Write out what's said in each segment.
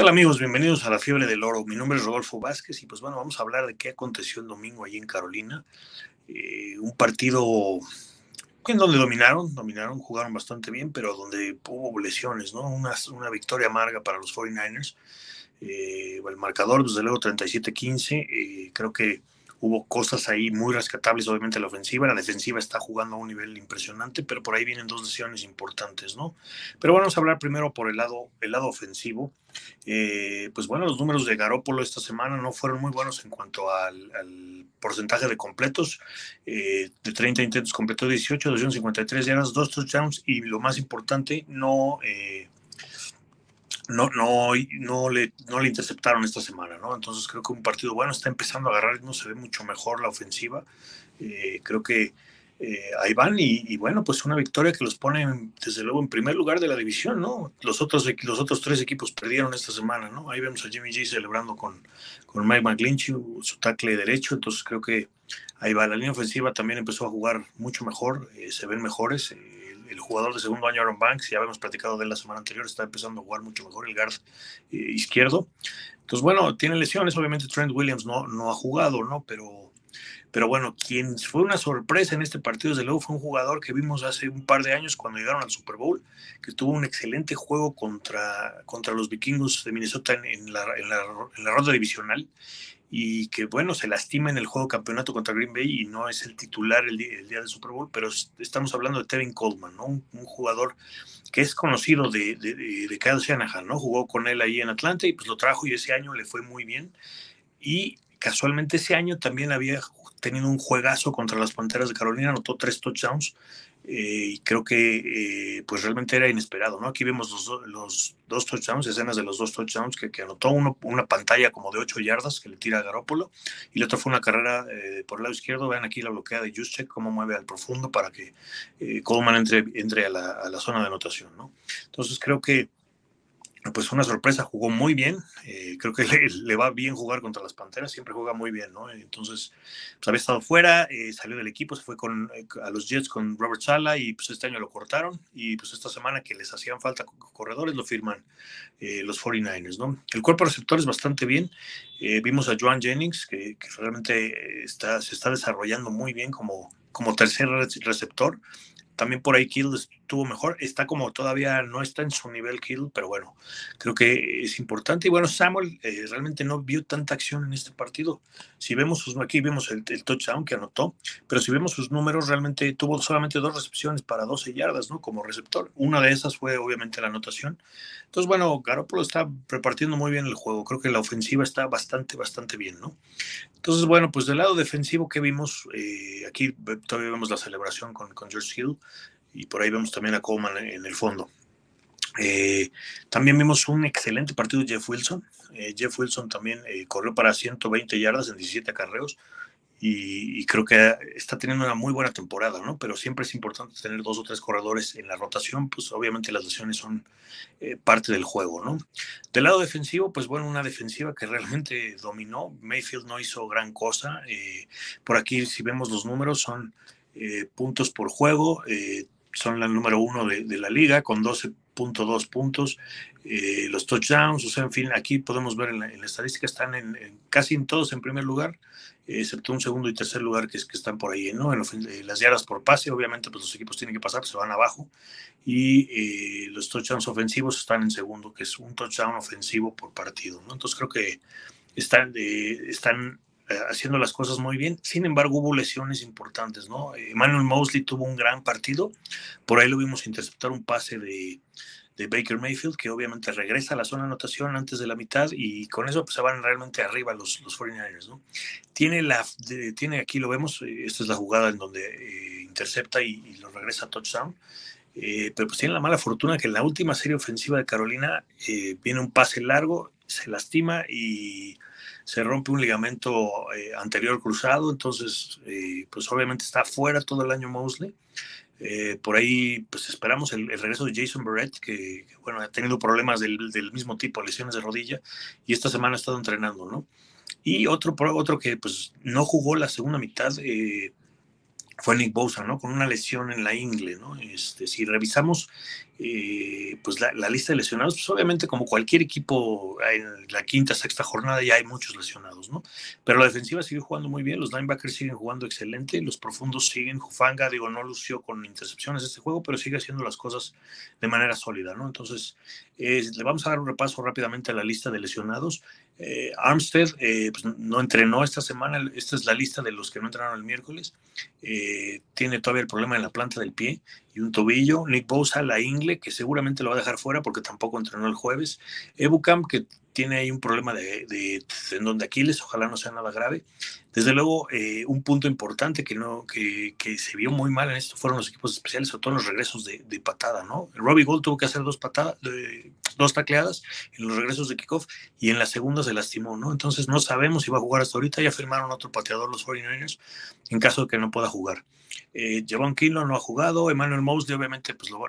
¿Qué tal amigos? Bienvenidos a la Fiebre del Oro. Mi nombre es Rodolfo Vázquez y pues bueno, vamos a hablar de qué aconteció el domingo allí en Carolina. Eh, un partido en donde dominaron, dominaron, jugaron bastante bien, pero donde hubo lesiones, ¿no? Una, una victoria amarga para los 49ers. Eh, el marcador, desde luego, 37-15. Eh, creo que Hubo cosas ahí muy rescatables, obviamente la ofensiva, la defensiva está jugando a un nivel impresionante, pero por ahí vienen dos lesiones importantes, ¿no? Pero vamos a hablar primero por el lado, el lado ofensivo. Eh, pues bueno, los números de Garópolo esta semana no fueron muy buenos en cuanto al, porcentaje de completos. Eh, de 30 intentos completó 18, 253 yardas, dos touchdowns y lo más importante, no... Eh, no, no, no, le, no le interceptaron esta semana, ¿no? Entonces creo que un partido bueno está empezando a agarrar, no se ve mucho mejor la ofensiva. Eh, creo que eh, ahí van y, bueno, pues una victoria que los pone desde luego en primer lugar de la división, ¿no? Los otros, los otros tres equipos perdieron esta semana, ¿no? Ahí vemos a Jimmy G celebrando con, con Mike McGlinchey, su tackle derecho, entonces creo que ahí va. La línea ofensiva también empezó a jugar mucho mejor, eh, se ven mejores el jugador de segundo año Aaron Banks, ya habíamos platicado de la semana anterior, está empezando a jugar mucho mejor el guard eh, izquierdo. Entonces, bueno, tiene lesiones, obviamente Trent Williams no, no ha jugado, ¿no? Pero, pero bueno, quien fue una sorpresa en este partido, desde luego, fue un jugador que vimos hace un par de años cuando llegaron al Super Bowl, que tuvo un excelente juego contra, contra los vikingos de Minnesota en, la, la, en la ronda divisional y que bueno, se lastima en el juego campeonato contra Green Bay y no es el titular el día, del Super Bowl, pero estamos hablando de Tevin Coleman, ¿no? Un, jugador que es conocido de, de, de, Kyle Shanahan, ¿no? Jugó con él ahí en Atlanta y pues lo trajo y ese año le fue muy bien. Y casualmente ese año también había tenido un juegazo contra las Panteras de Carolina, anotó tres touchdowns eh, y creo que eh, pues realmente era inesperado, ¿no? Aquí vemos los, dos touchdowns, escenas de los dos touchdowns que, anotó uno, una pantalla como de ocho yardas que le tira a Garópolo y la otra fue una carrera eh, por el lado izquierdo, vean aquí la bloquea de Juszczyk, cómo mueve al profundo para que Coleman entre, entre a, la, a la zona de anotación, ¿no? Entonces creo que pues una sorpresa, jugó muy bien, eh, creo que le, va bien jugar contra las Panteras, siempre juega muy bien, ¿no? Entonces, pues había estado fuera, eh, salió del equipo, se fue con, eh, a los Jets con Robert Sala y pues este año lo cortaron y pues esta semana que les hacían falta corredores lo firman los 49ers, ¿no? El cuerpo receptor es bastante bien, vimos a Joan Jennings que, que realmente está, se está desarrollando muy bien como, como tercer receptor, también por ahí Kill estuvo mejor. Está como todavía no está en su nivel Kill, pero bueno, creo que es importante. Y bueno, Samuel eh, realmente no vio tanta acción en este partido. Si vemos sus, aquí vemos el, touchdown que anotó, pero si vemos sus números, realmente tuvo solamente dos recepciones para 12 yardas, ¿no? Como receptor. Una de esas fue obviamente la anotación. Entonces, bueno, Garoppolo está repartiendo muy bien el juego. Creo que la ofensiva está bastante, bastante bien, ¿no? Entonces, bueno, pues del lado defensivo que vimos, eh, aquí todavía vemos la celebración con, con George Hill y por ahí vemos también a Coleman en el fondo. Eh, también vimos un excelente partido de Jeff Wilson. Eh, Jeff Wilson también eh, corrió para 120 yardas en 17 acarreos y, creo que está teniendo una muy buena temporada, ¿no? Pero siempre es importante tener dos o tres corredores en la rotación, pues obviamente las lesiones son parte del juego, ¿no? Del lado defensivo, pues bueno, una defensiva que realmente dominó. Mayfield no hizo gran cosa. por aquí, si vemos los números, son puntos por juego son la número uno de, la liga con 12.2 puntos. Eh, los touchdowns, o sea, en fin, aquí podemos ver en la, estadística, están en, casi en todos en primer lugar, excepto un segundo y tercer lugar que, es, que están por ahí, ¿no? En eh, las yardas por pase, obviamente, pues los equipos tienen que pasar, pues se van abajo. Y eh, los touchdowns ofensivos están en segundo, que es un touchdown ofensivo por partido. Entonces creo que están, están haciendo las cosas muy bien. Sin embargo, hubo lesiones importantes, ¿no? Emmanuel Mosley tuvo un gran partido. Por ahí lo vimos interceptar un pase de, Baker Mayfield, que obviamente regresa a la zona anotación antes de la mitad y con eso pues, se van realmente arriba los, los 49ers, ¿no? Tiene, la, tiene aquí, lo vemos, eh, esta es la jugada en donde eh, intercepta y, lo regresa a touchdown. pero pues tiene la mala fortuna que en la última serie ofensiva de Carolina viene un pase largo, se lastima y se rompe un ligamento eh, anterior cruzado, entonces eh, pues obviamente está fuera todo el año Mosley. Eh, por ahí pues esperamos el, regreso de Jason Barrett, que, bueno, ha tenido problemas del, mismo tipo, lesiones de rodilla, y esta semana ha estado entrenando, ¿no? Y otro, otro que pues no jugó la segunda mitad fue Nick Bosa, ¿no? Con una lesión en la ingle, ¿no? Este, si revisamos eh, pues la, lista de lesionados, pues obviamente como cualquier equipo en la quinta, sexta jornada ya hay muchos lesionados, ¿no? Pero la defensiva sigue jugando muy bien, los linebackers siguen jugando excelente, los profundos siguen, Jufanga, digo, no lució con intercepciones este juego, pero sigue haciendo las cosas de manera sólida, ¿no? Entonces, le vamos a dar un repaso rápidamente a la lista de lesionados. Eh, Armstead eh, pues no entrenó esta semana, esta es la lista de los que no entrenaron el miércoles. Eh, tiene todavía el problema en la planta del pie y un tobillo. Nick Bosa, la ingle, que seguramente lo va a dejar fuera porque tampoco entrenó el jueves. Ebucam, que tiene ahí un problema de, de tendón de Aquiles, ojalá no sea nada grave. Desde luego, eh, un punto importante que, no, que, que, se vio muy mal en esto fueron los equipos especiales, sobre todo los regresos de, de patada, ¿no? Robbie Gold tuvo que hacer dos patadas, dos tacleadas en los regresos de kickoff y en la segunda se lastimó, ¿no? Entonces no sabemos si va a jugar hasta ahorita, ya firmaron otro pateador los 49ers en caso de que no pueda jugar. Eh, Javon Kilo no ha jugado. Emmanuel Mosley, obviamente, pues lo,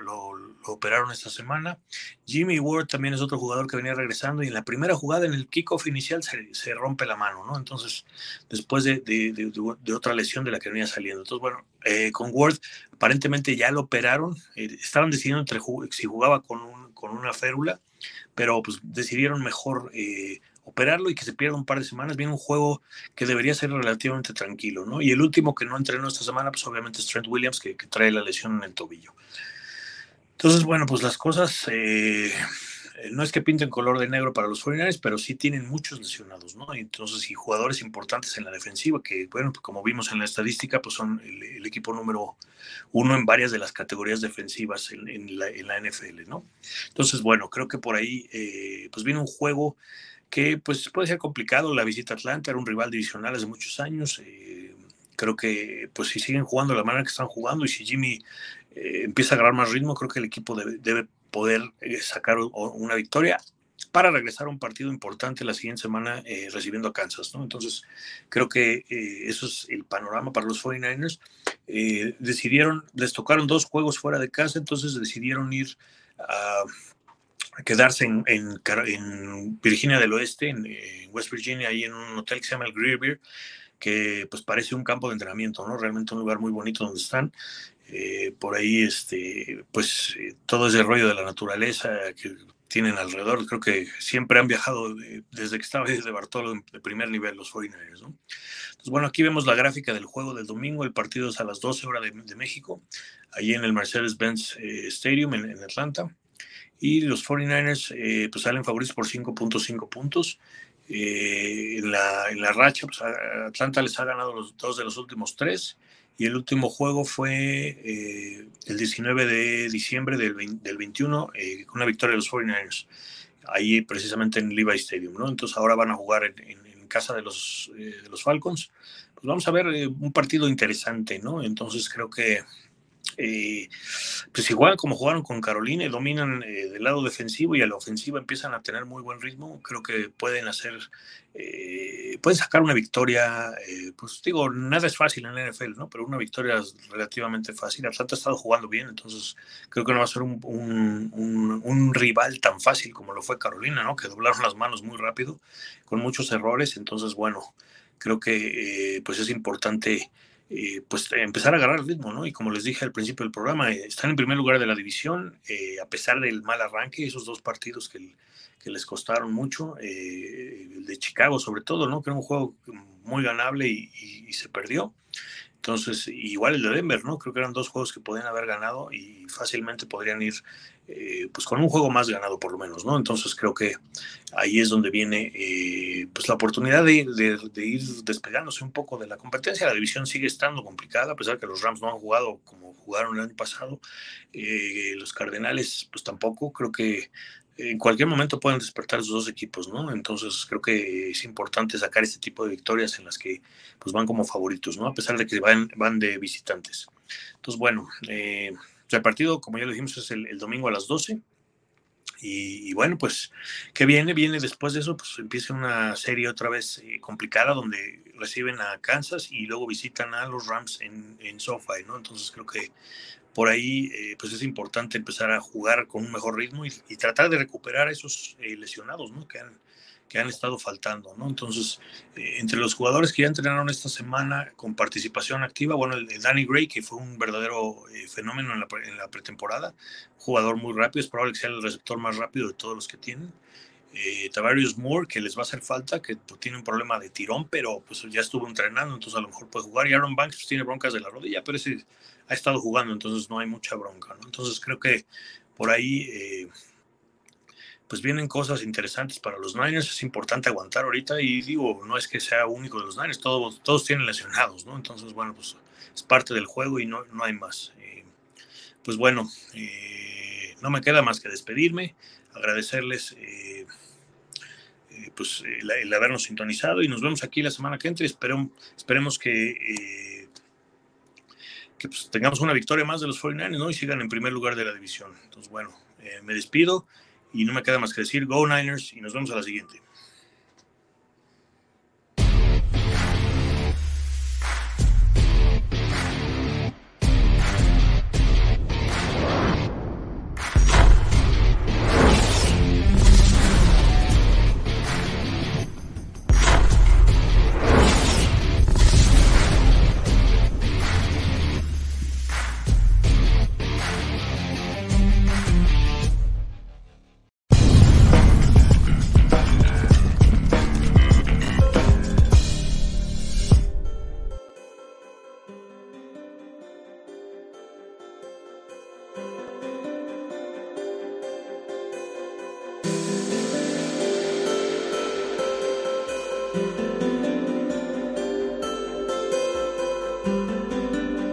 operaron esta semana. Jimmy Ward también es otro jugador que venía regresando. Y en la primera jugada, en el kickoff inicial, se, rompe la mano, ¿no? Entonces, después de, de, otra lesión de la que venía saliendo. Entonces, bueno, eh, con Ward, aparentemente ya lo operaron. Eh, estaban decidiendo entre si jugaba con, un, con una férula, pero pues decidieron mejor eh, operarlo y que se pierda un par de semanas. Viene un juego que debería ser relativamente tranquilo, ¿no? Y el último que no entrenó esta semana, pues obviamente es Trent Williams, que, trae la lesión en el tobillo. Entonces, bueno, pues las cosas eh, no es que pinten color de negro para los 49 pero sí tienen muchos lesionados, ¿no? Entonces, y jugadores importantes en la defensiva, que, bueno, pues como vimos en la estadística, pues son el, equipo número uno en varias de las categorías defensivas en, la, NFL, ¿no? Entonces, bueno, creo que por ahí, eh, pues viene un juego que pues puede ser complicado. La visita a Atlanta era un rival divisional hace muchos años. Eh, creo que pues si siguen jugando de la manera que están jugando y si Jimmy eh, empieza a agarrar más ritmo, creo que el equipo debe, poder eh, sacar una victoria para regresar a un partido importante la siguiente semana recibiendo a Kansas, ¿no? Entonces, creo que eso es el panorama para los 49ers. decidieron, les tocaron dos juegos fuera de casa, entonces decidieron ir a quedarse en, en, Virginia del Oeste, en, West Virginia, ahí en un hotel que se llama el Greer que pues parece un campo de entrenamiento, ¿no? Realmente un lugar muy bonito donde están. Eh, por ahí, este, pues eh, todo ese rollo de la naturaleza que tienen alrededor, creo que siempre han viajado desde que estaba desde Bartolo de primer nivel los 49ers, ¿no? Entonces, bueno, aquí vemos la gráfica del juego del domingo, el partido es a las 12 horas de, México, ahí en el Mercedes-Benz eh, Stadium en Atlanta y los 49ers eh, pues salen favoritos por 5.5 puntos. Eh, en, la, en, la, racha, pues Atlanta les ha ganado los dos de los últimos tres y el último juego fue eh, el 19 de diciembre del, del 21 con una victoria de los 49ers, ahí precisamente en Levi Stadium, ¿no? Entonces ahora van a jugar en, casa de los, de los Falcons. Pues vamos a ver un partido interesante, ¿no? Entonces creo que eh, pues igual como jugaron con Carolina y dominan eh, del lado defensivo y a la ofensiva empiezan a tener muy buen ritmo, creo que pueden hacer, eh, pueden sacar una victoria, pues digo, nada es fácil en la NFL, ¿no? Pero una victoria es relativamente fácil. Atlanta ha estado jugando bien, entonces creo que no va a ser un, un, rival tan fácil como lo fue Carolina, ¿no? Que doblaron las manos muy rápido, con muchos errores, entonces bueno, creo que pues es importante eh, pues empezar a agarrar ritmo, ¿no? Y como les dije al principio del programa, eh, están en primer lugar de la división, eh, a pesar del mal arranque, esos dos partidos que, que les costaron mucho, el de Chicago sobre todo, ¿no? Que era un juego muy ganable y se perdió. Entonces, igual el de Denver, ¿no? Creo que eran dos juegos que podían haber ganado y fácilmente podrían ir eh, pues con un juego más ganado por lo menos, ¿no? Entonces creo que ahí es donde viene eh, pues la oportunidad de, ir despegándose un poco de la competencia. La división sigue estando complicada, a pesar que los Rams no han jugado como jugaron el año pasado. Eh, los Cardenales, pues tampoco. Creo que en cualquier momento pueden despertar esos dos equipos, ¿no? Entonces creo que es importante sacar este tipo de victorias en las que pues van como favoritos, ¿no? A pesar de que van, van de visitantes. Entonces, bueno, eh, el partido, como ya lo dijimos, es el, domingo a las 12. Y, bueno, pues, ¿qué viene? Viene después de eso, pues empieza una serie otra vez eh, complicada donde reciben a Kansas y luego visitan a los Rams en, en SoFi, ¿no? Entonces creo que por ahí eh, pues es importante empezar a jugar con un mejor ritmo y, tratar de recuperar a esos eh, lesionados ¿no? que, han, que han estado faltando. ¿no? Entonces, eh, entre los jugadores que ya entrenaron esta semana con participación activa, bueno, el, Danny Gray, que fue un verdadero fenómeno en la, en la, pretemporada, jugador muy rápido, es probable que sea el receptor más rápido de todos los que tienen. Tavarius Moore, que les va a hacer falta, que tiene un problema de tirón, pero pues ya estuvo entrenando, entonces a lo mejor puede jugar. Y Aaron Banks tiene broncas de la rodilla, pero ese ha estado jugando, entonces no hay mucha bronca. Entonces creo que por ahí eh, pues vienen cosas interesantes para los Niners, es importante aguantar ahorita y digo, no es que sea único de los Niners, todos, todos tienen lesionados, ¿no? Entonces, bueno, pues es parte del juego y no, no hay más. Eh, pues bueno, eh, no me queda más que despedirme, agradecerles pues el, habernos sintonizado y nos vemos aquí la semana que entra. esperemos que que pues, tengamos una victoria más de los 49ers, ¿no? Y sigan en primer lugar de la división. Entonces, bueno, eh, me despido y no me queda más que decir Go Niners y nos vemos a la siguiente.